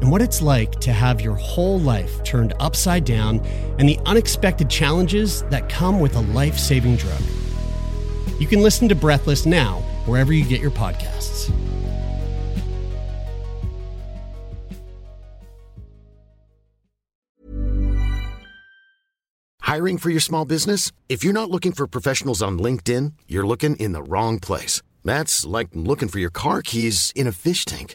and what it's like to have your whole life turned upside down and the unexpected challenges that come with a life saving drug. You can listen to Breathless now, wherever you get your podcasts. Hiring for your small business? If you're not looking for professionals on LinkedIn, you're looking in the wrong place. That's like looking for your car keys in a fish tank.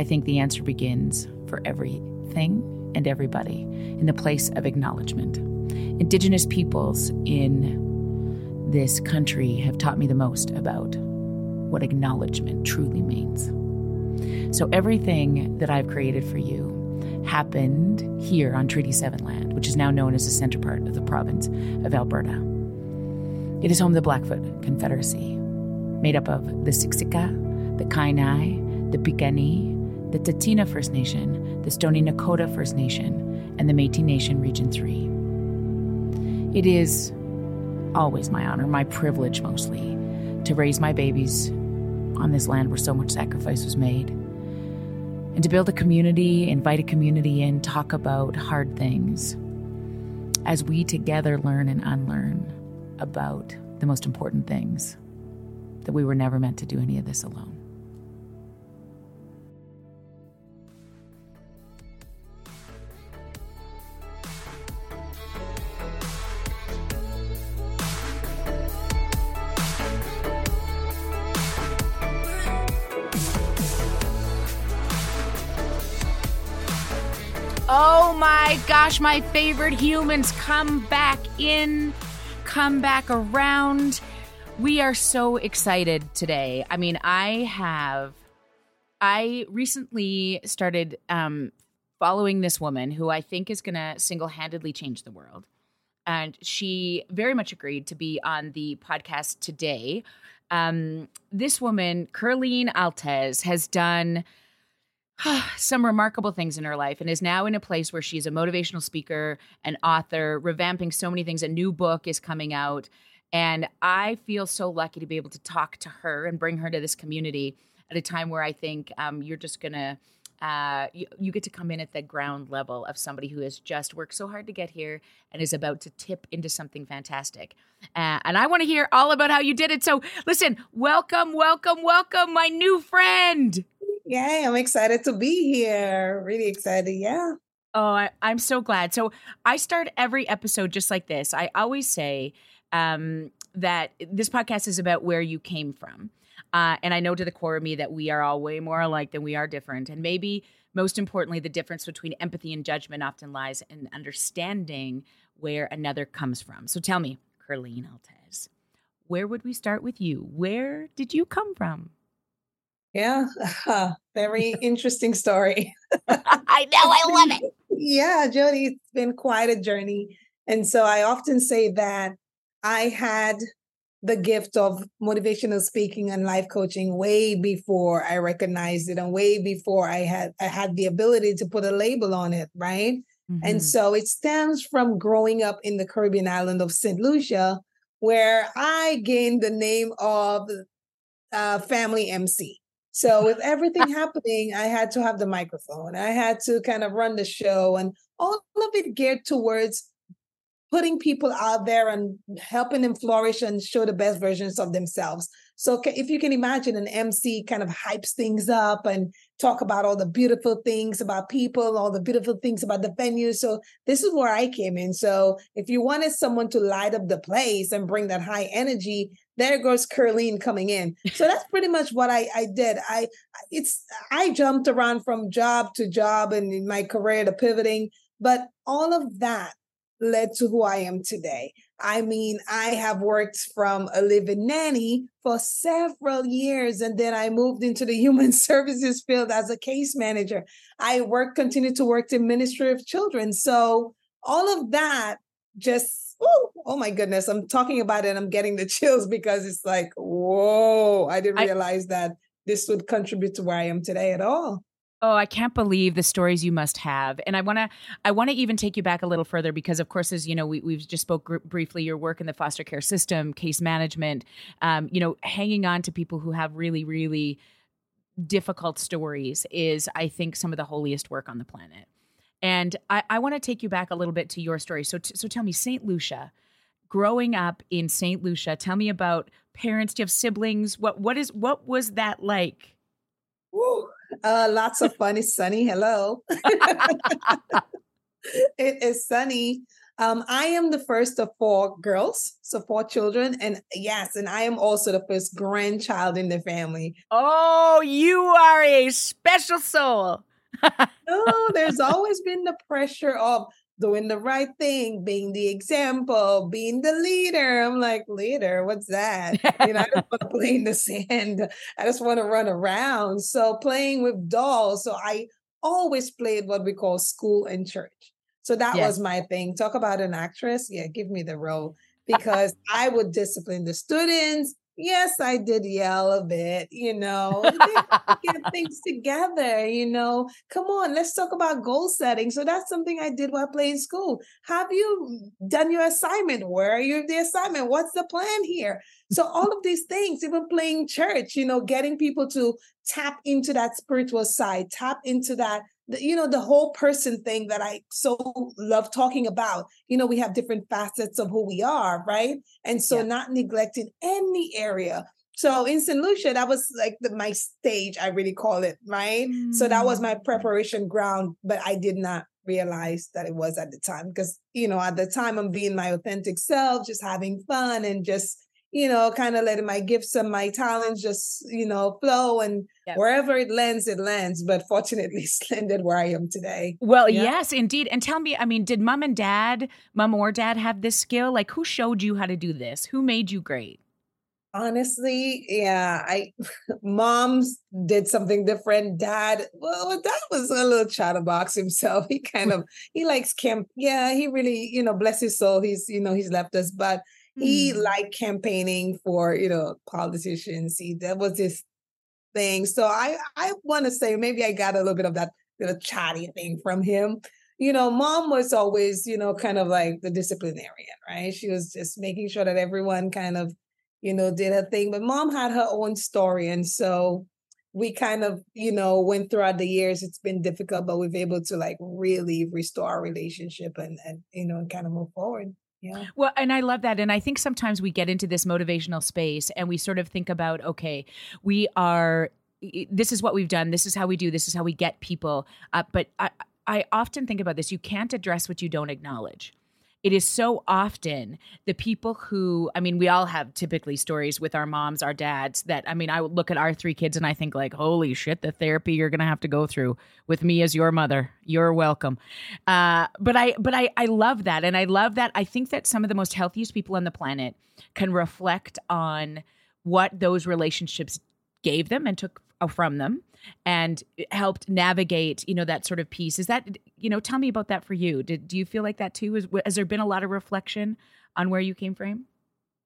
I think the answer begins for everything and everybody in the place of acknowledgement. Indigenous peoples in this country have taught me the most about what acknowledgement truly means. So, everything that I've created for you happened here on Treaty 7 land, which is now known as the center part of the province of Alberta. It is home to the Blackfoot Confederacy, made up of the Siksika, the Kainai, the Piikani, the Tsuut'ina First Nation, the Stoney Nakoda First Nation, and the Metis Nation Region 3. It is always my honor, my privilege mostly, to raise my babies on this land where so much sacrifice was made. And to build a community, invite a community in, talk about hard things as we together learn and unlearn about the most important things that we were never meant to do any of this alone. Oh my gosh, my favorite humans come back in, come back around. We are so excited today. I mean, I have, I recently started um, following this woman who I think is going to single handedly change the world. And she very much agreed to be on the podcast today. Um, this woman, Kurline Altes, has done some remarkable things in her life and is now in a place where she's a motivational speaker, an author, revamping so many things. A new book is coming out. And I feel so lucky to be able to talk to her and bring her to this community at a time where I think um, you're just going to. Uh, you, you, get to come in at the ground level of somebody who has just worked so hard to get here and is about to tip into something fantastic. Uh, and I want to hear all about how you did it. So, listen, welcome, welcome, welcome, my new friend. Yay, I'm excited to be here. Really excited. Yeah. Oh, I, am so glad. So I start every episode just like this. I always say um, that this podcast is about where you came from. Uh, and I know to the core of me that we are all way more alike than we are different. And maybe most importantly, the difference between empathy and judgment often lies in understanding where another comes from. So tell me, Kurline Altes, where would we start with you? Where did you come from? Yeah, very interesting story. I know, I love it. yeah, Jody, it's been quite a journey. And so I often say that I had the gift of motivational speaking and life coaching way before I recognized it and way before I had I had the ability to put a label on it, right? Mm-hmm. And so it stems from growing up in the Caribbean island of St. Lucia, where I gained the name of uh, family MC. So with everything happening, I had to have the microphone. I had to kind of run the show and all of it geared towards putting people out there and helping them flourish and show the best versions of themselves. So if you can imagine an MC kind of hypes things up and talk about all the beautiful things about people, all the beautiful things about the venue. So this is where I came in. So if you wanted someone to light up the place and bring that high energy, there goes Kurline coming in. So that's pretty much what I, I did. I it's I jumped around from job to job and in my career to pivoting, but all of that led to who I am today. I mean, I have worked from a living nanny for several years, and then I moved into the human services field as a case manager. I work, continued to work in Ministry of Children. So all of that just, oh, oh my goodness, I'm talking about it. I'm getting the chills because it's like, whoa, I didn't realize I, that this would contribute to where I am today at all. Oh, I can't believe the stories you must have. And I want to I want to even take you back a little further because of course as you know we we've just spoke gr- briefly your work in the foster care system, case management, um, you know, hanging on to people who have really really difficult stories is I think some of the holiest work on the planet. And I, I want to take you back a little bit to your story. So t- so tell me St. Lucia, growing up in St. Lucia, tell me about parents, do you have siblings? What what is what was that like? Woo. Uh, lots of fun. It's sunny. Hello. it is sunny. Um, I am the first of four girls, so four children, and yes, and I am also the first grandchild in the family. Oh, you are a special soul. No, there's always been the pressure of doing the right thing, being the example, being the leader. I'm like, leader, what's that? You know, I just want to play in the sand. I just want to run around. So playing with dolls. So I always played what we call school and church. So that yes. was my thing. Talk about an actress. Yeah, give me the role because I would discipline the students yes, I did yell a bit, you know, get things together, you know. Come on, let's talk about goal setting. So that's something I did while playing school. Have you done your assignment? Where are you the assignment? What's the plan here? So all of these things, even playing church, you know, getting people to tap into that spiritual side, tap into that you know the whole person thing that i so love talking about you know we have different facets of who we are right and so yeah. not neglecting any area so in st lucia that was like the, my stage i really call it right mm. so that was my mm. preparation ground but i did not realize that it was at the time because you know at the time i'm being my authentic self just having fun and just you know, kind of letting my gifts and my talents just, you know, flow and yep. wherever it lands, it lands. But fortunately, it's landed where I am today. Well, yeah. yes, indeed. And tell me, I mean, did mom and dad, mom or dad have this skill? Like, who showed you how to do this? Who made you great? Honestly, yeah, I moms did something different. Dad, well, dad was a little chatterbox himself. He kind of he likes camp. Yeah, he really, you know, bless his soul. He's, you know, he's left us, but he mm. liked campaigning for you know politicians. He that was his thing. So i i want to say maybe i got a little bit of that little chatty thing from him. You know mom was always you know kind of like the disciplinarian right? She was just making sure that everyone kind of you know did her thing. But mom had her own story. And so we kind of you know went throughout the years. It's been difficult but we've able to like really restore our relationship and and you know and kind of move forward yeah. Well, and I love that. And I think sometimes we get into this motivational space and we sort of think about, okay, we are, this is what we've done. This is how we do. This is how we get people. Uh, but I, I often think about this. You can't address what you don't acknowledge it is so often the people who i mean we all have typically stories with our moms our dads that i mean i look at our three kids and i think like holy shit the therapy you're gonna have to go through with me as your mother. You're welcome. Uh, but i but I, I love that. And i love that i think that some of the most healthiest people on the planet can reflect on what those relationships gave them and took uh, from them and helped navigate you know that sort of piece is that you know tell me about that for you. Did do you feel like that too? Is, has there been a lot of reflection on where you came from?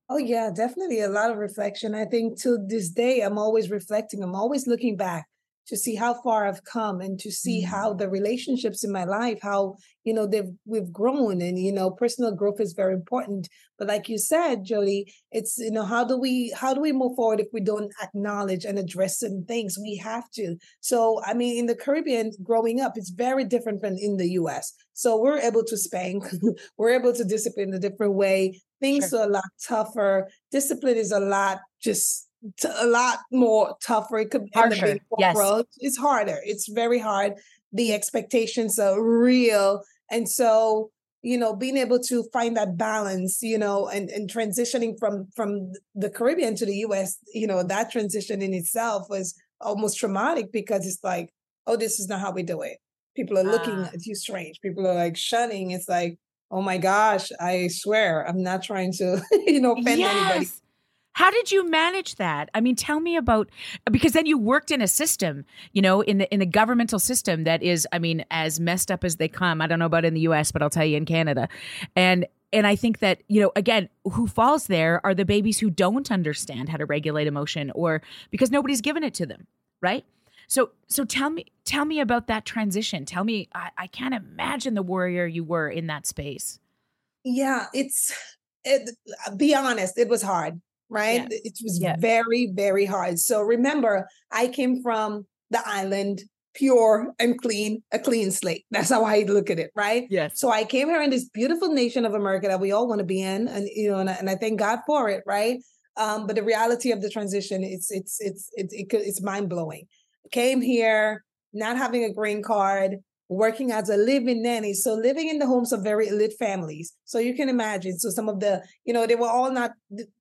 Oh yeah definitely a lot of reflection. I think to this day i'm always reflecting. I'm always looking back to see how far I've come and to see mm-hmm. how the relationships in my life, how, you know, they've we've grown and, you know, personal growth is very important. But like you said, Jody, it's, you know, how do we how do we move forward if we don't acknowledge and address certain things? We have to. So I mean, in the Caribbean, growing up, it's very different from in the US. So we're able to spank, we're able to discipline a different way. Things sure. are a lot tougher. Discipline is a lot just a lot more tougher. It could harsher. Yes. It's harder. It's very hard. The expectations are real. And so, you know, being able to find that balance, you know, and, and transitioning from from the Caribbean to the US, you know, that transition in itself was almost traumatic because it's like, oh, this is not how we do it. People are looking ah. at you strange. People are like shunning. It's like, oh my gosh, I swear I'm not trying to, you know, offend yes. anybody. How did you manage that? I mean, tell me about because then you worked in a system, you know, in the in the governmental system that is, I mean, as messed up as they come. I don't know about in the US, but I'll tell you in Canada. And and I think that, you know, again, who falls there are the babies who don't understand how to regulate emotion or because nobody's given it to them, right? So so tell me tell me about that transition. Tell me I, I can't imagine the warrior you were in that space. Yeah, it's it, be honest, it was hard right? Yeah. It was yeah. very, very hard. So remember, I came from the island, pure and clean, a clean slate. That's how I look at it, right? Yes. So I came here in this beautiful nation of America that we all want to be in, and you know, and, and I thank God for it, right? Um, but the reality of the transition, it's it's it's it's it's mind blowing. Came here not having a green card, working as a living nanny. So living in the homes of very elite families. So you can imagine. So some of the, you know, they were all not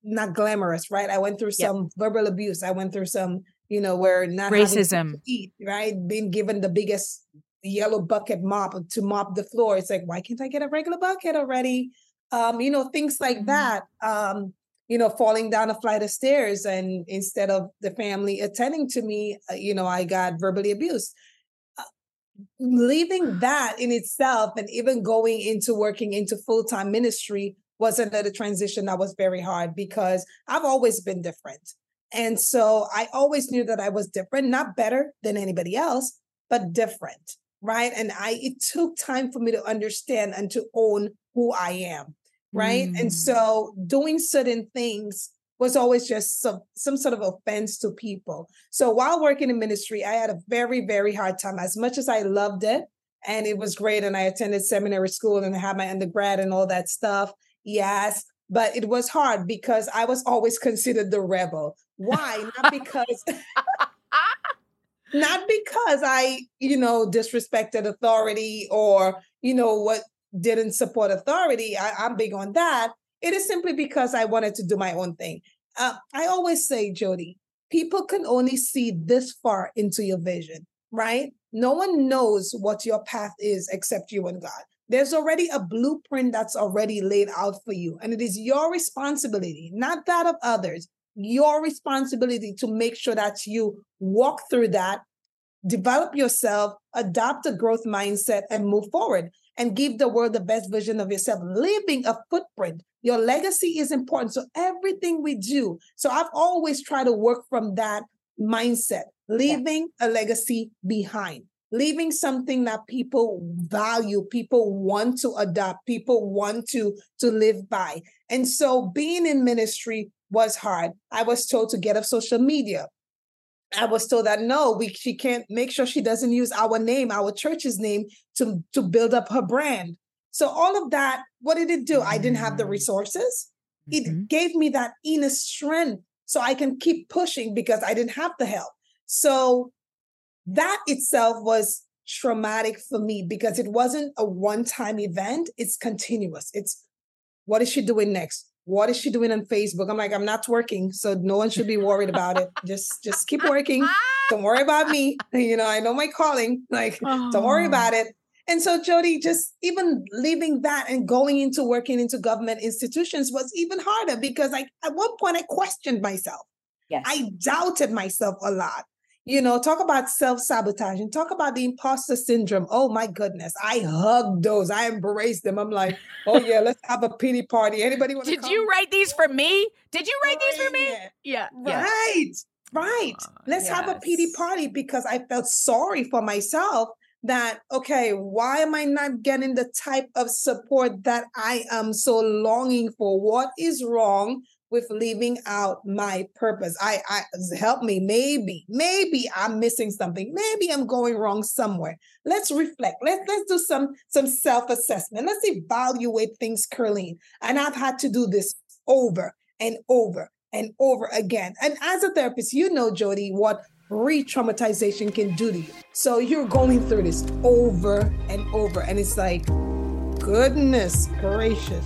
not glamorous, right? I went through some yep. verbal abuse. I went through some, you know, where not racism, eat, right? Being given the biggest yellow bucket mop to mop the floor. It's like, why can't I get a regular bucket already? Um, you know, things like mm-hmm. that. Um, you know, falling down a flight of stairs, and instead of the family attending to me, uh, you know, I got verbally abused leaving that in itself and even going into working into full-time ministry was another transition that was very hard because I've always been different. And so I always knew that I was different, not better than anybody else, but different, right? And I it took time for me to understand and to own who I am, right? Mm. And so doing certain things was always just some some sort of offense to people. So while working in ministry, I had a very very hard time. As much as I loved it and it was great, and I attended seminary school and I had my undergrad and all that stuff. Yes, but it was hard because I was always considered the rebel. Why? Not because. not because I, you know, disrespected authority or, you know, what didn't support authority. I, I'm big on that. It is simply because I wanted to do my own thing. Uh, I always say, Jody, people can only see this far into your vision, right? No one knows what your path is except you and God. There's already a blueprint that's already laid out for you, and it is your responsibility, not that of others, your responsibility to make sure that you walk through that, develop yourself, adopt a growth mindset, and move forward and give the world the best version of yourself, leaving a footprint. Your legacy is important. So everything we do. So I've always tried to work from that mindset, leaving yeah. a legacy behind, leaving something that people value, people want to adopt, people want to to live by. And so being in ministry was hard. I was told to get off social media. I was told that no, we she can't make sure she doesn't use our name, our church's name, to to build up her brand. So all of that, what did it do? I didn't have the mm. resources. It mm-hmm. gave me that inner strength so I can keep pushing because I didn't have the help. So that itself was traumatic for me because it wasn't a one-time event. It's continuous. It's what is she doing next? What is she doing on Facebook? I'm like, I'm not working, so no one should be worried about it. just just keep working. Don't worry about me. You know, I know my calling. Like, oh. don't worry oh. about it. And so, Jody, just even leaving that and going into working into government institutions was even harder because like at one point I questioned myself. Yes. I doubted myself a lot. You know, talk about self sabotage and talk about the imposter syndrome. Oh my goodness, I hug those. I embrace them. I'm like, oh yeah, let's have a pity party. Anybody want to? Did you write these for me? Did you write these for me? Oh, yeah, right. Right. Let's yes. have a pity party because I felt sorry for myself that, okay, why am I not getting the type of support that I am so longing for? What is wrong with leaving out my purpose? I, I help me. Maybe, maybe I'm missing something. Maybe I'm going wrong somewhere. Let's reflect. Let's let's do some some self-assessment. Let's evaluate things, Kurline. And I've had to do this over and over and over again. And as a therapist, you know, Jody, what re traumatization can do to you. So you're going through this over and over, and it's like, goodness gracious.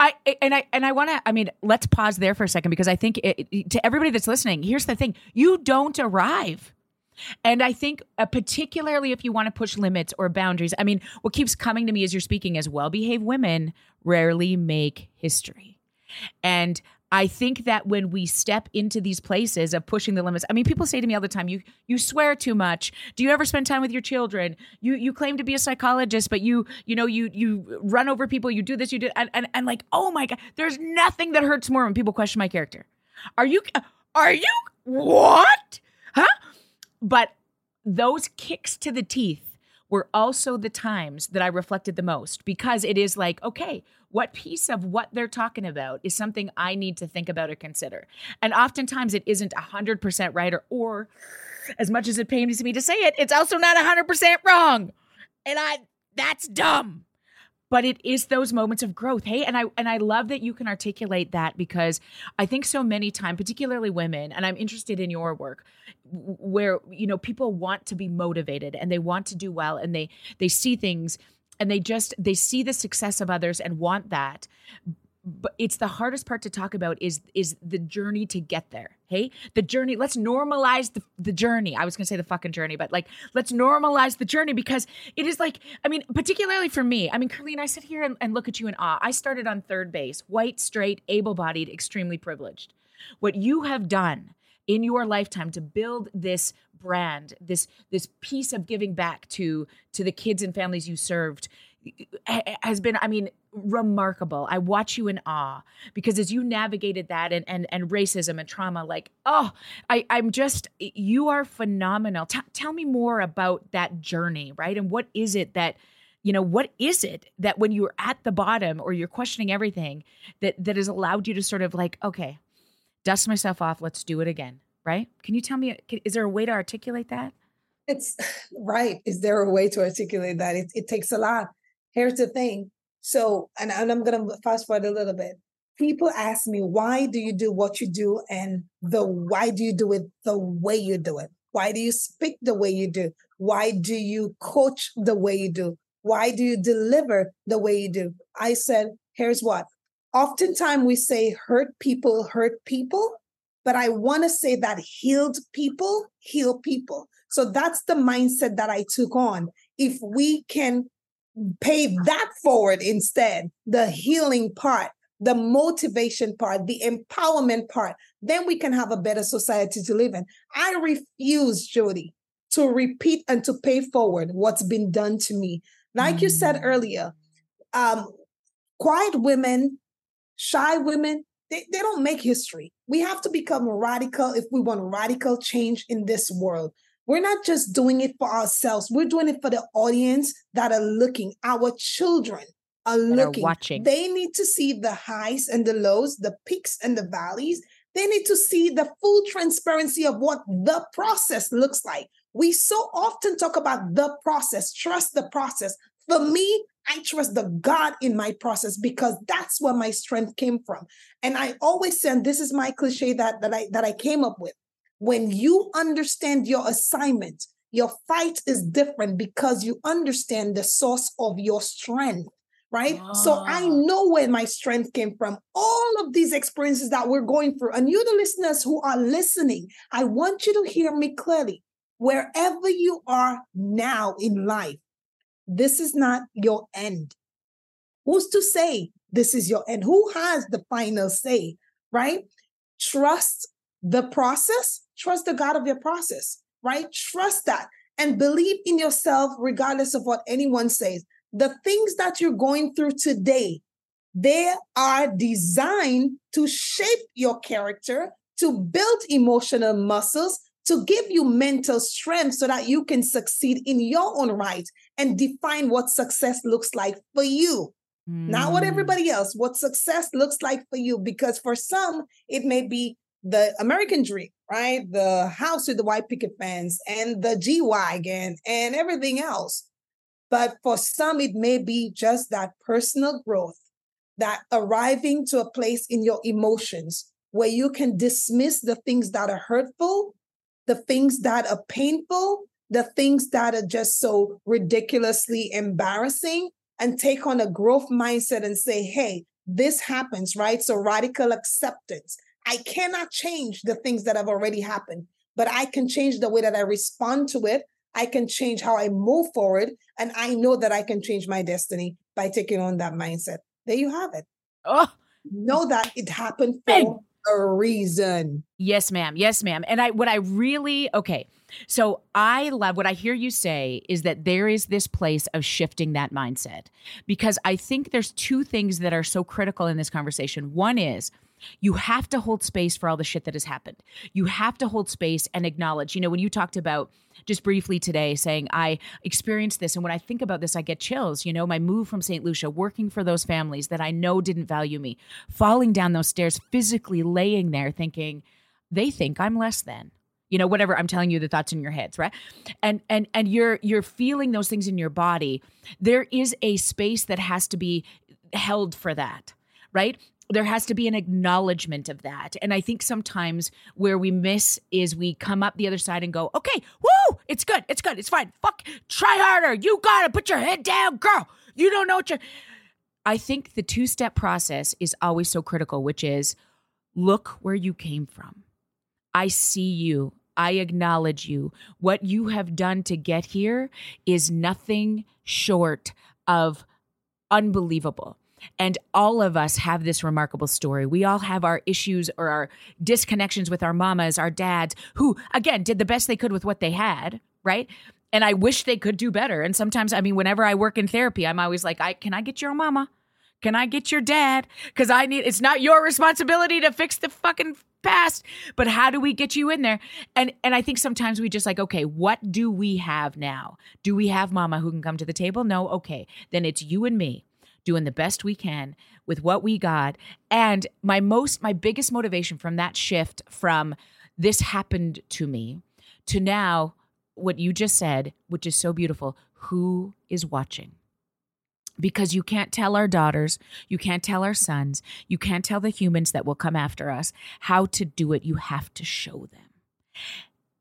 I and I and I want to. I mean, let's pause there for a second because I think it, to everybody that's listening, here's the thing: you don't arrive. And I think, uh, particularly if you want to push limits or boundaries, I mean, what keeps coming to me as you're speaking is well behaved women rarely make history. And I think that when we step into these places of pushing the limits, I mean, people say to me all the time, "You you swear too much. Do you ever spend time with your children? You you claim to be a psychologist, but you you know you you run over people. You do this. You do and and, and like, oh my god, there's nothing that hurts more when people question my character. Are you are you what? Huh? But those kicks to the teeth were also the times that I reflected the most because it is like, okay, what piece of what they're talking about is something I need to think about or consider? And oftentimes it isn't 100% right or, or as much as it pains me to say it, it's also not 100% wrong. And I, that's dumb but it is those moments of growth. Hey and i and i love that you can articulate that because i think so many times particularly women and i'm interested in your work where you know people want to be motivated and they want to do well and they they see things and they just they see the success of others and want that but it's the hardest part to talk about is is the journey to get there hey? The journey let's normalize the, the journey. I was gonna say the fucking journey but like let's normalize the journey because it is like i mean particularly for me i mean Kurline, i sit here and, and look at you in awe. I started on third base white straight able-bodied extremely privileged. What you have done in your lifetime to build this brand this this piece of giving back to to the kids and families you served eh, eh, has been i mean remarkable. I watch you in awe because as you navigated that and and, and racism and trauma like oh i i'm just you are phenomenal. T- tell me more about that journey right? And what is it that you know what is it that when you're at the bottom or you're questioning everything that that has allowed you to sort of like okay dust myself off let's do it again right? Can you tell me is there a way to articulate that? It's right. Is there a way to articulate that? It, it takes a lot. Here's the thing. So, and, and I'm going to fast forward a little bit. People ask me, why do you do what you do? And the why do you do it the way you do it? Why do you speak the way you do? Why do you coach the way you do? Why do you deliver the way you do? I said, here's what. Oftentimes we say hurt people hurt people, but I want to say that healed people heal people. So that's the mindset that I took on. If we can pay that forward instead the healing part the motivation part the empowerment part then we can have a better society to live in i refuse jody to repeat and to pay forward what's been done to me like mm. you said mm. earlier um quiet women shy women they, they don't make history we have to become radical if we want radical change in this world we're not just doing it for ourselves, we're doing it for the audience that are looking. Our children are looking. Are watching. They need to see the highs and the lows, the peaks and the valleys. They need to see the full transparency of what the process looks like. We so often talk about the process, trust the process. For me, I trust the God in my process because that's where my strength came from. And I always say, and this is my cliche that, that I that I came up with When you understand your assignment, your fight is different because you understand the source of your strength right? Oh. So I know where my strength came from. All of these experiences that we're going through, and you, the listeners who are listening, I want you to hear me clearly. Wherever you are now in life, this is not your end. Who's to say this is your end? Who has the final say, right? Trust the process, trust the God of your process, right? Trust that and believe in yourself regardless of what anyone says the things that you're going through today, they are designed to shape your character, to build emotional muscles, to give you mental strength so that you can succeed in your own right and define what success looks like for you. Mm. Not what hmm. everybody else, what success looks like for you. Because for some, it may be the American dream, right? The house with the white picket fence and the G Wagon and everything else. But for some, it may be just that personal growth, that arriving to a place in your emotions where you can dismiss the things that are hurtful, the things that are painful, the things that are just so ridiculously embarrassing, and take on a growth mindset and say, hey, this happens, right? So radical acceptance. I cannot change the things that have already happened, but I can change the way that I respond to it I can change how I move forward. And I know that I can change my destiny by taking on that mindset. There you have it. Oh, know that it happened for a reason. Yes, ma'am. Yes, ma'am. And I, what I really, okay. So I love what I hear you say is that there is this place of shifting that mindset because I think there's two things that are so critical in this conversation. One is, you have to hold space for all the shit that has happened. You have to hold space and acknowledge. You know, when you talked about just briefly today saying, I experienced this. And when I think about this, I get chills. You know, my move from St. Lucia, working for those families that I know didn't value me, falling down those stairs, physically laying there thinking, they think I'm less than you know whatever i'm telling you the thoughts in your heads right and and and you're you're feeling those things in your body there is a space that has to be held for that right there has to be an acknowledgement of that. And I think sometimes where we miss is we come up the other side and go, okay, woo, it's good, it's good, it's fine. Fuck, try harder. You gotta put your head down, girl. You don't know what you're. I think the two step process is always so critical, which is look where you came from. I see you. I acknowledge you. What you have done to get here is nothing short of unbelievable. And all of us have this remarkable story. We all have our issues or our disconnections with our mamas, our dads, who, again, did the best they could with what they had, right? And I wish they could do better. And sometimes, I mean, whenever I work in therapy, I'm always like, I can I get your mama? Can I get your dad? Because I need it's not your responsibility to fix the fucking past, but how do we get you in there? And and I think sometimes we just like, okay, what do we have now? Do we have mama who can come to the table? No, okay. Then it's you and me doing the best we can with what we got. And my most, my biggest motivation from that shift from this happened to me to now what you just said, which is so beautiful who is watching? Because you can't tell our daughters, you can't tell our sons, you can't tell the humans that will come after us how to do it. You have to show them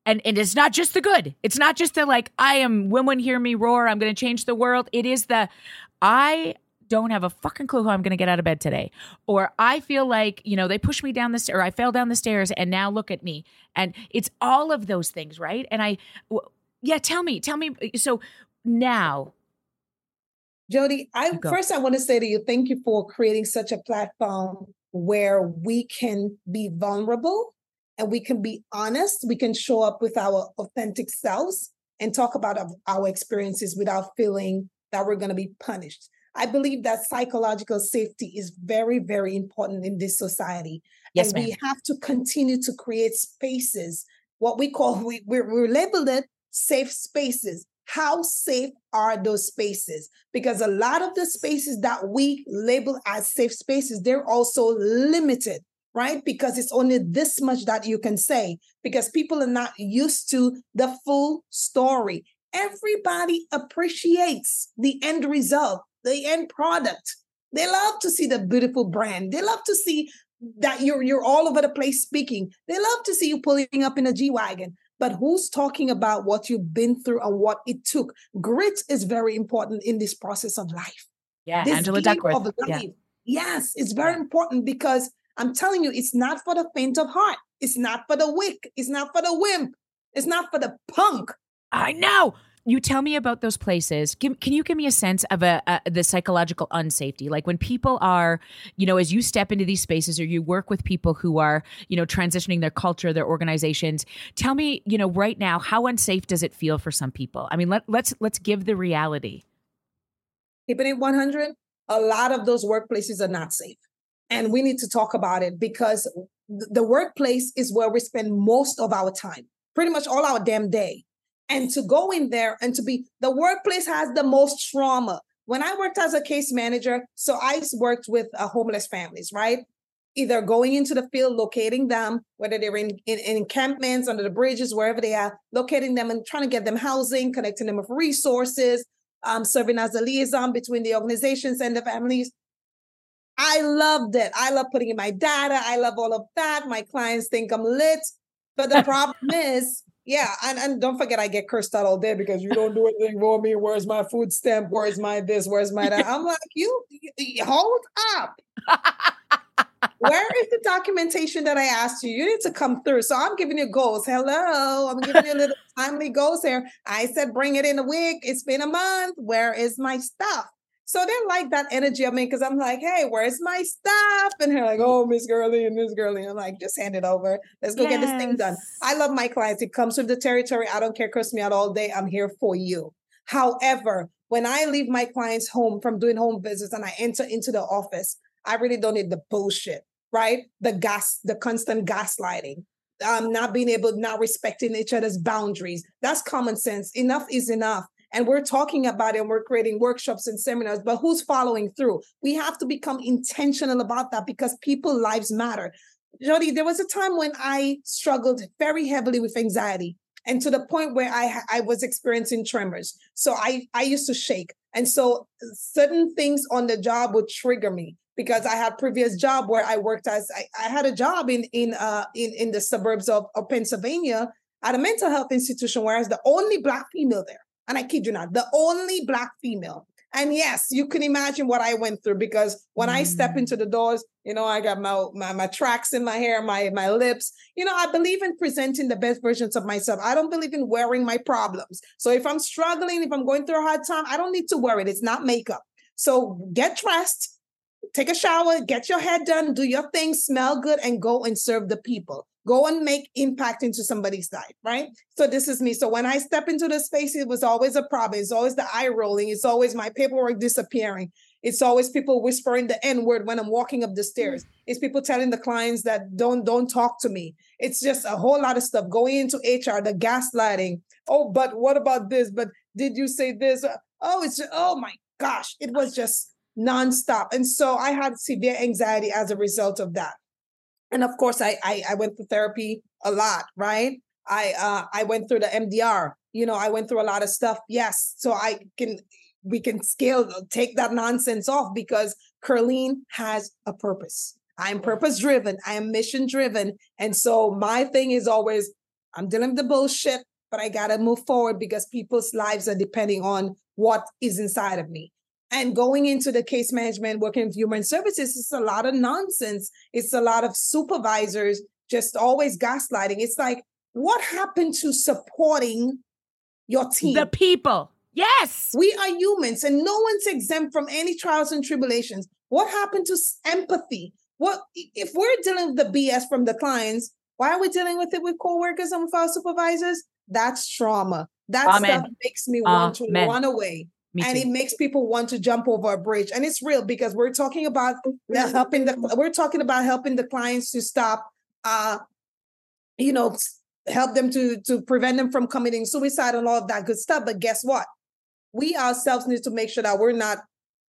and and it's not just the good. It's not just the like I am women hear me roar. I'm going to change the world. It is the I don't have a fucking clue how I'm going to get out of bed today. Or I feel like, you know, they pushed me down the stairs or I fell down the stairs and now look at me. And it's all of those things, right? And I, yeah, tell me, tell me. So now, Jody, I first I want to say to you, thank you for creating such a platform where we can be vulnerable and we can be honest. We can show up with our authentic selves and talk about our experiences without feeling that we're going to be punished. I believe that psychological safety is very, very important in this society. Yes, and ma'am. we have to continue to create spaces, what we call, we, we're, we're labeled it safe spaces. How safe are those spaces? Because a lot of the spaces that we label as safe spaces, they're also limited, right? Because it's only this much that you can say, because people are not used to the full story. Everybody appreciates the end result the end product. They love to see the beautiful brand. They love to see that you're you're all over the place speaking. They love to see you pulling up in a G wagon. But who's talking about what you've been through and what it took? Grit is very important in this process of life. Yeah, this Angela Duckworth. Yeah. Yes, it's very important because I'm telling you, it's not for the faint of heart. It's not for the weak. It's not for the wimp. It's not for the punk. I know you tell me about those places. Can you give me a sense of a, a, the psychological unsafety? Like when people are you know as you step into these spaces or you work with people who are you know transitioning their culture their organizations tell me you know right now how unsafe does it feel for some people? I mean let, let's let's give the reality. Keeping it 100 a lot of those workplaces are not safe. And we need to talk about it because the workplace is where we spend most of our time pretty much all our damn day and to go in there and to be the workplace has the most trauma. When I worked as a case manager, so I worked with uh, homeless families, right? Either going into the field, locating them, whether they're in, in, in encampments, under the bridges, wherever they are, locating them and trying to get them housing, connecting them with resources, um, serving as a liaison between the organizations and the families. I loved it. I love putting in my data. I love all of that. My clients think I'm lit. But the problem is yeah, and, and don't forget I get cursed out all day because you don't do anything for me. Where's my food stamp? Where's my this? Where's my that? I'm like, you, you hold up. Where is the documentation that I asked you? You need to come through. So I'm giving you goals. Hello, I'm giving you a little timely goals here. I said, bring it in a week. It's been a month. Where is my stuff? So they're like that energy of me because I'm like, hey, where's my stuff? And they're like, oh, Miss Girly and Miss Girly. I'm like, just hand it over. Let's go yes. get this thing done. I love my clients. It comes with the territory. I don't care, curse me out all day. I'm here for you. However, when I leave my clients home from doing home visits and I enter into the office, I really don't need the bullshit, right? The gas, the constant gaslighting, um, not being able, not respecting each other's boundaries. That's common sense. Enough is enough and we're talking about it and we're creating workshops and seminars, but who's following through? We have to become intentional about that because people lives matter. Jody, there was a time when I struggled very heavily with anxiety and to the point where I I was experiencing tremors. So I I used to shake. And so certain things on the job would trigger me because I had previous job where I worked as I, I had a job in in uh in, in the suburbs of, of Pennsylvania at a mental health institution where I was the only black female there and I kid you not, the only black female. And yes, you can imagine what I went through because when mm. I step into the doors, you know, I got my, my my tracks in my hair, my my lips. You know, I believe in presenting the best versions of myself. I don't believe in wearing my problems. So if I'm struggling, if I'm going through a hard time, I don't need to wear it. It's not makeup. So get dressed, take a shower, get your head done, do your thing, smell good, and go and serve the people go and make impact into somebody's life, right? So this is me. So when I step into the space, it was always a problem. It's always the eye rolling. It's always my paperwork disappearing. It's always people whispering the N word when I'm walking up the stairs. Mm. It's people telling the clients that don't don't talk to me. It's just a whole lot of stuff going into HR, the gaslighting. Oh, but what about this? But did you say this? Oh, it's oh my gosh, it was just nonstop. And so I had severe anxiety as a result of that and of course I, I i went through therapy a lot right? I uh i went through the EMDR you know i went through a lot of stuff yes so i can we can scale take that nonsense off because Kurline has a purpose. I am purpose driven i am mission driven and so my thing is always i'm dealing with the bullshit but i gotta move forward because people's lives are depending on what is inside of me and going into the case management, working with human services, it's a lot of nonsense. It's a lot of supervisors just always gaslighting. It's like, what happened to supporting your team? The people. Yes. We are humans and no one's exempt from any trials and tribulations. What happened to empathy? What if we're dealing with the BS from the clients? Why are we dealing with it with coworkers and with our supervisors? That's trauma. That Amen. stuff makes me want Amen. to run away and it makes people want to jump over a bridge. And it's real because we're talking about helping the we're talking about helping the clients to stop uh you know help them to to prevent them from committing suicide and all of that good stuff. But guess what? We ourselves need to make sure that we're not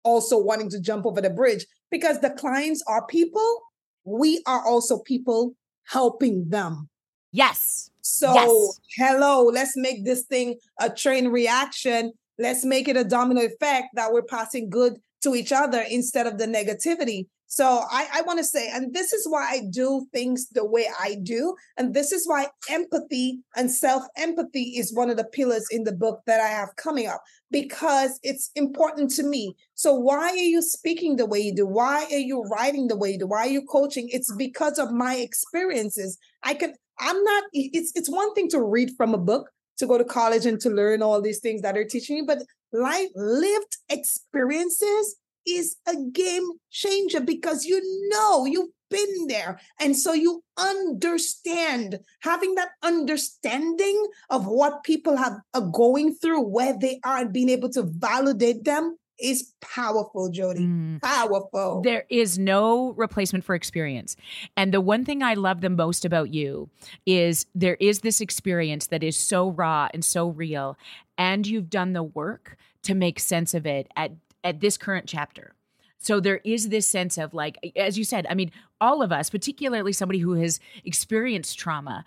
also wanting to jump over the bridge because the clients are people. We are also people helping them. Yes. So yes. hello let's make this thing a train reaction Let's make it a domino effect that we're passing good to each other instead of the negativity. So I, I want to say, and this is why I do things the way I do. And this is why empathy and self empathy is one of the pillars in the book that I have coming up because it's important to me. So why are you speaking the way you do? Why are you writing the way you do? Why are you coaching? It's because of my experiences. I can, I'm not, it's it's one thing to read from a book, to go to college and to learn all these things that are teaching you, but life lived experiences is a game changer because you know you've been there. And so you understand, having that understanding of what people have are going through, where they are, and being able to validate them is powerful, Jody. Mm. Powerful. There is no replacement for experience. And the one thing I love the most about you is there is this experience that is so raw and so real. And you've done the work to make sense of it at at this current chapter. So there is this sense of like, as you said, I mean, all of us, particularly somebody who has experienced trauma,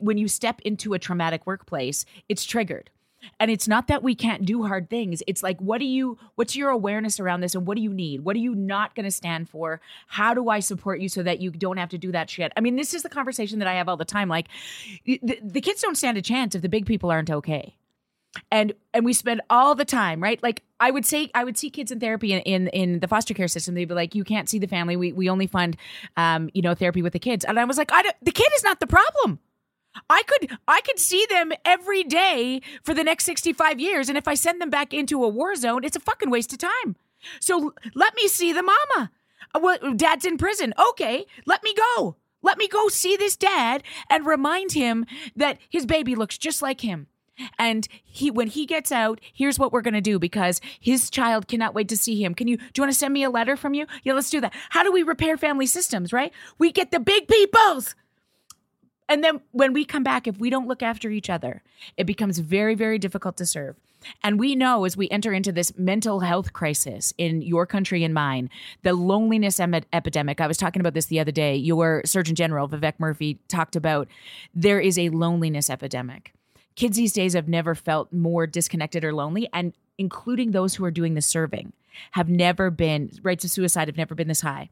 when you step into a traumatic workplace, it's triggered. And it's not that we can't do hard things. It's like, what do you, what's your awareness around this and what do you need? What are you not going to stand for? How do I support you so that you don't have to do that shit? I mean, this is the conversation that I have all the time. Like, the, the kids don't stand a chance if the big people aren't okay and and we spend all the time right like i would say i would see kids in therapy in in, in the foster care system they'd be like you can't see the family we, we only fund um you know therapy with the kids and i was like i don't, the kid is not the problem I could I could see them every day for the next 65 years and if I send them back into a war zone it's a fucking waste of time. So let me see the mama. Uh, well, dad's in prison. Okay, let me go. Let me go see this dad and remind him that his baby looks just like him. And he when he gets out, here's what we're gonna do because his child cannot wait to see him. Can you do you want to send me a letter from you? Yeah, let's do that. How do we repair family systems, right? We get the big peoples. And then when we come back, if we don't look after each other, it becomes very, very difficult to serve. And we know as we enter into this mental health crisis in your country and mine, the loneliness em- epidemic. I was talking about this the other day. Your Surgeon General, Vivek Murthy, talked about there is a loneliness epidemic kids these days have never felt more disconnected or lonely and including those who are doing the serving have never been rates of suicide have never been this high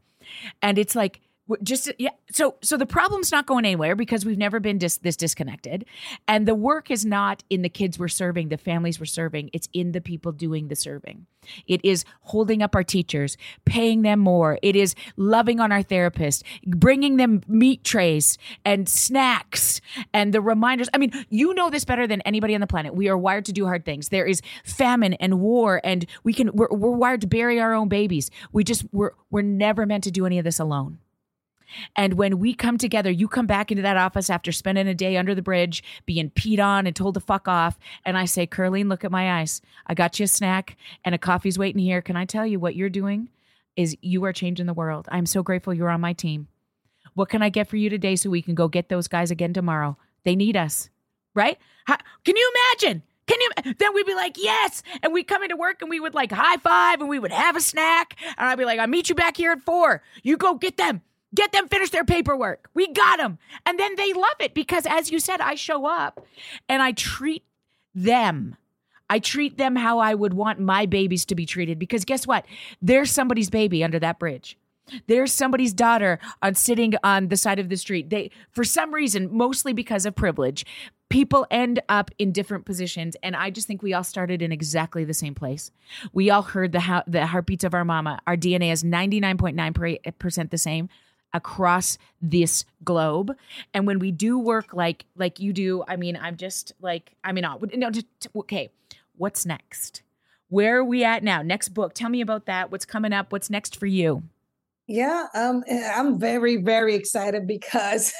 and it's like just yeah so so the problem's not going anywhere because we've never been dis- this disconnected. And the work is not in the kids we're serving the families we're serving. It's in the people doing the serving. It is holding up our teachers paying them more. It is loving on our therapists bringing them meat trays and snacks and the reminders. I mean you know this better than anybody on the planet. We are wired to do hard things. There is famine and war and we can we're, we're wired to bury our own babies. We just we're we're never meant to do any of this alone and when we come together, you come back into that office after spending a day under the bridge, being peed on and told to fuck off. And I say, Kurline, look at my eyes. I got you a snack and a coffee's waiting here. Can I tell you what you're doing is you are changing the world. I'm so grateful you're on my team. What can I get for you today so we can go get those guys again tomorrow? They need us, right? How, can you imagine? Can you? Then we'd be like, yes. And we'd come into work and we would like high five and we would have a snack. And I'd be like, I'll meet you back here at four. You go get them. Get them finish their paperwork. We got them. And then they love it because, as you said, I show up and I treat them. I treat them how I would want my babies to be treated because guess what? There's somebody's baby under that bridge. There's somebody's daughter on sitting on the side of the street. They, for some reason, mostly because of privilege, people end up in different positions. And I just think we all started in exactly the same place. We all heard the the heartbeats of our mama. Our DNA is 99.9% the same across this globe. And when we do work like like you do i mean i'm just like i mean no okay what's next? Where are we at now? Next book. Tell me about that. What's coming up? What's next for you? Yeah um i'm very very excited because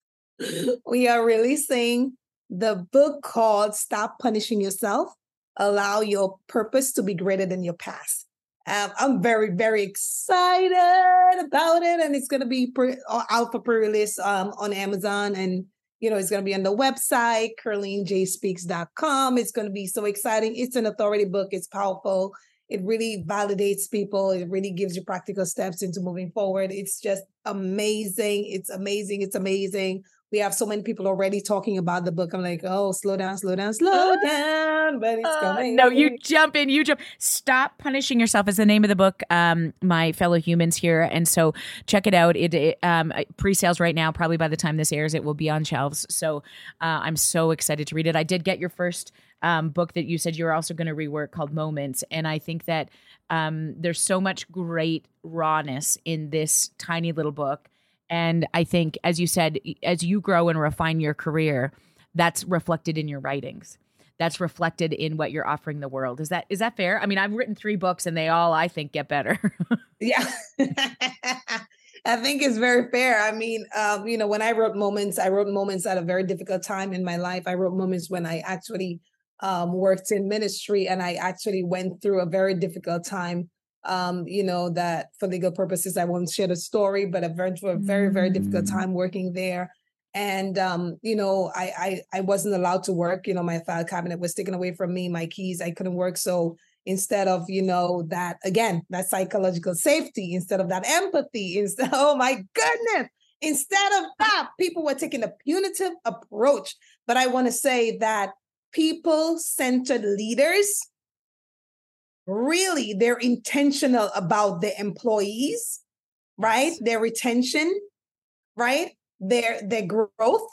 we are releasing the book called stop punishing yourself allow your purpose to be greater than your past um, I'm very, very excited about it. And it's going to be pre- uh, out for pre-release um, on Amazon. And, you know, it's going to be on the website, kurlinejspeaks.com. It's going to be so exciting. It's an authority book. It's powerful. it really validates people. It really gives you practical steps into moving forward. It's just amazing. It's amazing. It's amazing we have so many people already talking about the book. I'm like, oh, slow down, slow down, slow down. But it's uh, coming. No, you jump in, you jump. Stop punishing yourself is the name of the book. Um, my fellow humans here, and so check it out. It, it um, pre-sales right now. Probably by the time this airs, it will be on shelves. So uh, I'm so excited to read it. I did get your first um, book that you said you were also going to rework called Moments, and I think that um, there's so much great rawness in this tiny little book and I think, as you said, as you grow and refine your career, that's reflected in your writings. That's reflected in what you're offering the world. Is that is that fair? I mean, I've written three books and they all, I think, get better. yeah. I think it's very fair. I mean, um, you know, when I wrote moments, I wrote moments at a very difficult time in my life. I wrote moments when I actually um, worked in ministry and I actually went through a very difficult time um, you know, that for legal purposes, I won't share the story, but I went through a very, very difficult mm. time working there. And um, you know, I, I I wasn't allowed to work. You know, my file cabinet was taken away from me, my keys, I couldn't work. So instead of, you know, that again, that psychological safety, instead of that empathy, instead, oh my goodness, instead of that, people were taking a punitive approach. But I want to say that people-centered leaders really they're intentional about the employees, right? Their retention, right? Their their growth,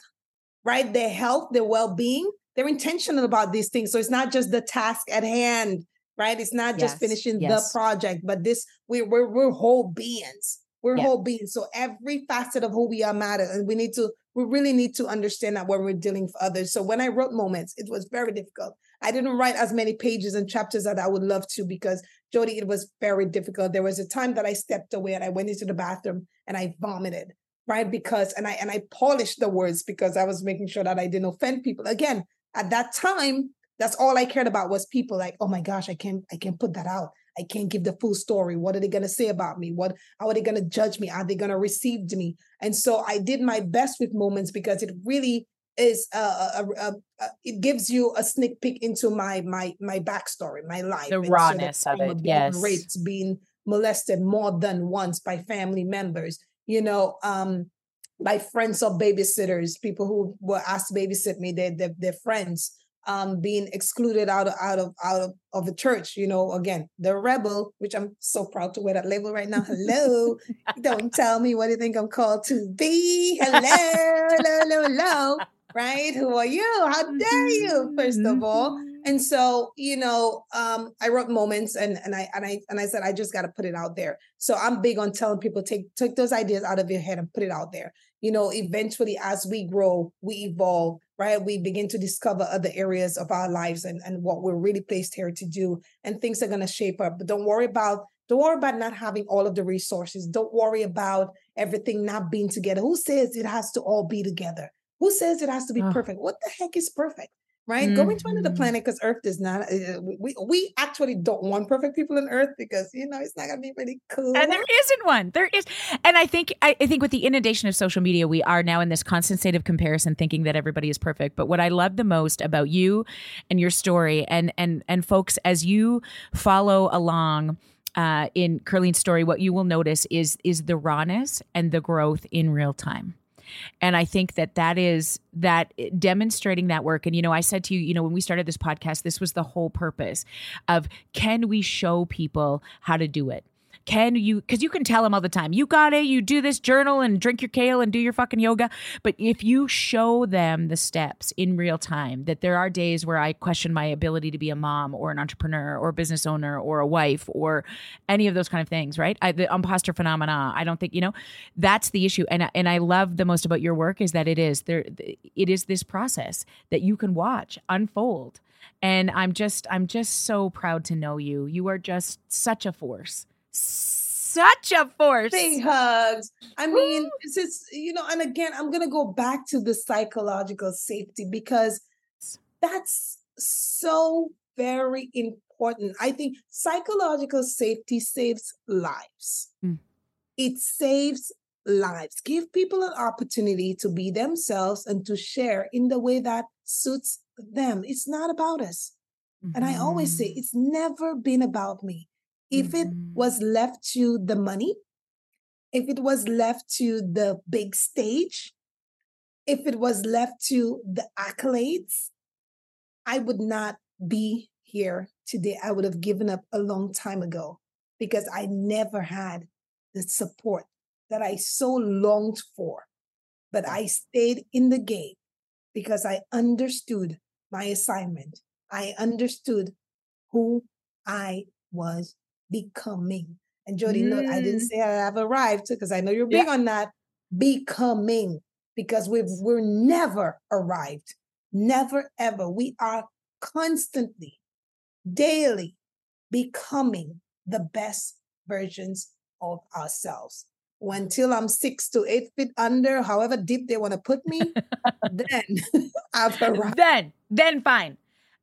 right? Their health, their well-being. They're intentional about these things. So it's not just the task at hand, right? It's not just finishing yes. the project, but this we're we're, we're whole beings. We're yeah. whole beings. So every facet of who we are matters. And we need to, we really need to understand that when we're dealing for others. So when I wrote moments, it was very difficult I didn't write as many pages and chapters that I would love to because Jody, it was very difficult. There was a time that I stepped away and I went into the bathroom and I vomited, right? Because and I and I polished the words because I was making sure that I didn't offend people. Again, at that time, that's all I cared about was people like, oh my gosh, I can't, I can't put that out. I can't give the full story. What are they gonna say about me? What how are they gonna judge me? Are they gonna receive me? And so I did my best with moments because it really is a, a, a, it gives you a sneak peek into my my my backstory, my life, the rawness of it. Yes, raped, being molested more than once by family members. You know, um, by friends or babysitters, people who were asked to babysit me, they they're, they're friends. Um, being excluded out of out of out of, of the church, you know, again, the rebel, which I'm so proud to wear that label right now. Hello. Don't tell me what you think I'm called to be. Hello, hello, hello, hello right? Who are you? How dare you? First of all. Mm-hmm. And so, you know, um, I wrote moments and and I and I and I said I just got to put it out there. So I'm big on telling people take take those ideas out of your head and put it out there. You know, eventually as we grow, we evolve, right? We begin to discover other areas of our lives and, and what we're really placed here to do. And things are gonna shape up. But don't worry about don't worry about not having all of the resources. Don't worry about everything not being together. Who says it has to all be together? Who says it has to be oh. perfect? What the heck is perfect? Right? Mm-hmm. Going to another planet because Earth is not. Uh, we we actually don't want perfect people on Earth because you know it's not gonna be really cool. And there isn't one. There is, and I think I, I think with the inundation of social media, we are now in this constant state of comparison, thinking that everybody is perfect. But what I love the most about you and your story, and and and folks, as you follow along. Uh, in Kurline's story, what you will notice is is the rawness and the growth in real time. And I think that that is that eh, demonstrating that work. And, you know, I said to you, you know, when we started this podcast, this was the whole purpose of can we show people how to do it? Can you, because you can tell them all the time, you got it, you do this journal and drink your kale and do your fucking yoga. But if you show them the steps in real time, that there are days where I question my ability to be a mom or an entrepreneur or a business owner or a wife or any of those kind of things, right? I, the imposter phenomena, I don't think, you know, that's the issue. And, and I love the most about your work is that it is there, it is this process that you can watch unfold and i'm just i'm just so proud to know you you are just such a force such a force. Big hugs. I mean, this is, you know, and again, I'm going to go back to the psychological safety because that's so very important. I think psychological safety saves lives. Mm. It saves lives. Give people an opportunity to be themselves and to share in the way that suits them. It's not about us Mm-hmm. And I always say, mm-hmm. it's never been about me. If mm-hmm. it was left to the money, if it was left to the big stage, if it was left to the accolades, I would not be here today. I would have given up a long time ago because I never had the support that I so longed for. But I stayed in the game because I understood my assignment. I understood who I was becoming. And Jody, mm. look, I didn't mm. say I have arrived because I know you're big yeah. on that. Becoming, because we've we're never arrived. Never ever. We are constantly, daily becoming the best versions of ourselves. Until I'm six to eight feet under, however deep they want to put me, then I've arrived. Then, then fine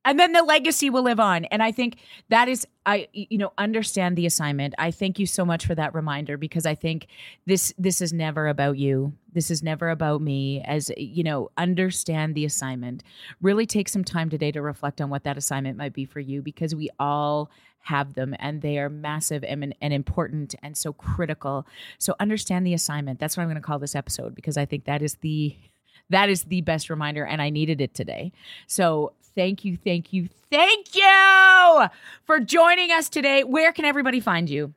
and then the legacy will live on. And i think that is i you know understand the assignment. I thank you so much for that reminder because i think this this is never about you. This is never about me. As you know understand the assignment. Really take some time today to reflect on what that assignment might be for you because we all have them and they are massive and, and important and so critical. So understand the assignment. That's what i'm going to call this episode because i think that is the that is the best reminder and i needed it today. So thank you, thank you, thank you for joining us today. Where can everybody find you?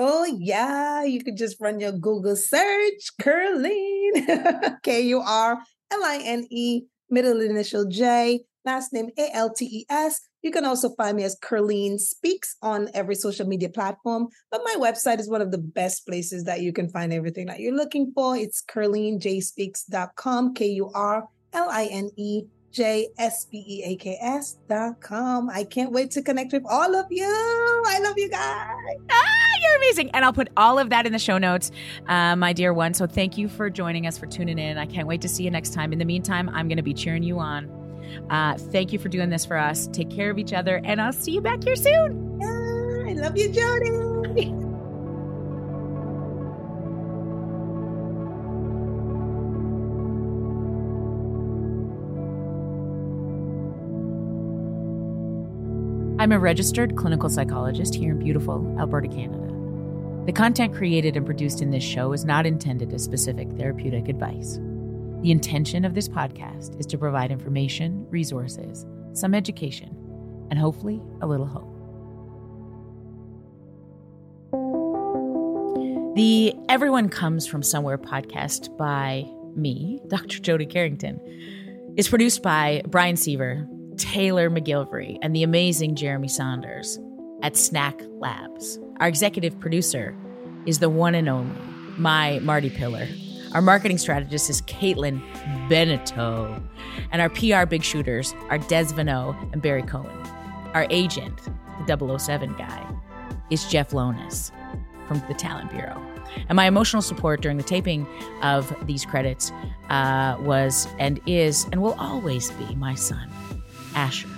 Oh, yeah. You could just run your Google search, Kurline, K U R L I N E, middle initial J, last name A L T E S. You can also find me as Kurline Speaks on every social media platform. But my website is one of the best places that you can find everything that you're looking for. It's KurlineJSpeaks.com, K U R L I N E J-S-P-E-A-K-S dot com. I can't wait to connect with all of you. I love you guys. Ah, you're amazing. And I'll put all of that in the show notes, uh, my dear one. So thank you for joining us, for tuning in. I can't wait to see you next time. In the meantime, I'm going to be cheering you on. Uh, thank you for doing this for us. Take care of each other, and I'll see you back here soon. Yeah, I love you, Jody. I'm a registered clinical psychologist here in beautiful Alberta, Canada. The content created and produced in this show is not intended as specific therapeutic advice. The intention of this podcast is to provide information, resources, some education, and hopefully a little hope. The Everyone Comes From Somewhere podcast by me, Dr. Jody Carrington, is produced by Brian Seaver Taylor McGilvery, and the amazing Jeremy Saunders at Snack Labs. Our executive producer is the one and only, my Marty Pillar. Our marketing strategist is Caitlin Beneteau. And our PR big shooters are Des Vanneau and Barry Cohen. Our agent, the 007 guy, is Jeff Lonis from the Talent Bureau. And my emotional support during the taping of these credits uh, was and is and will always be my son, Asher.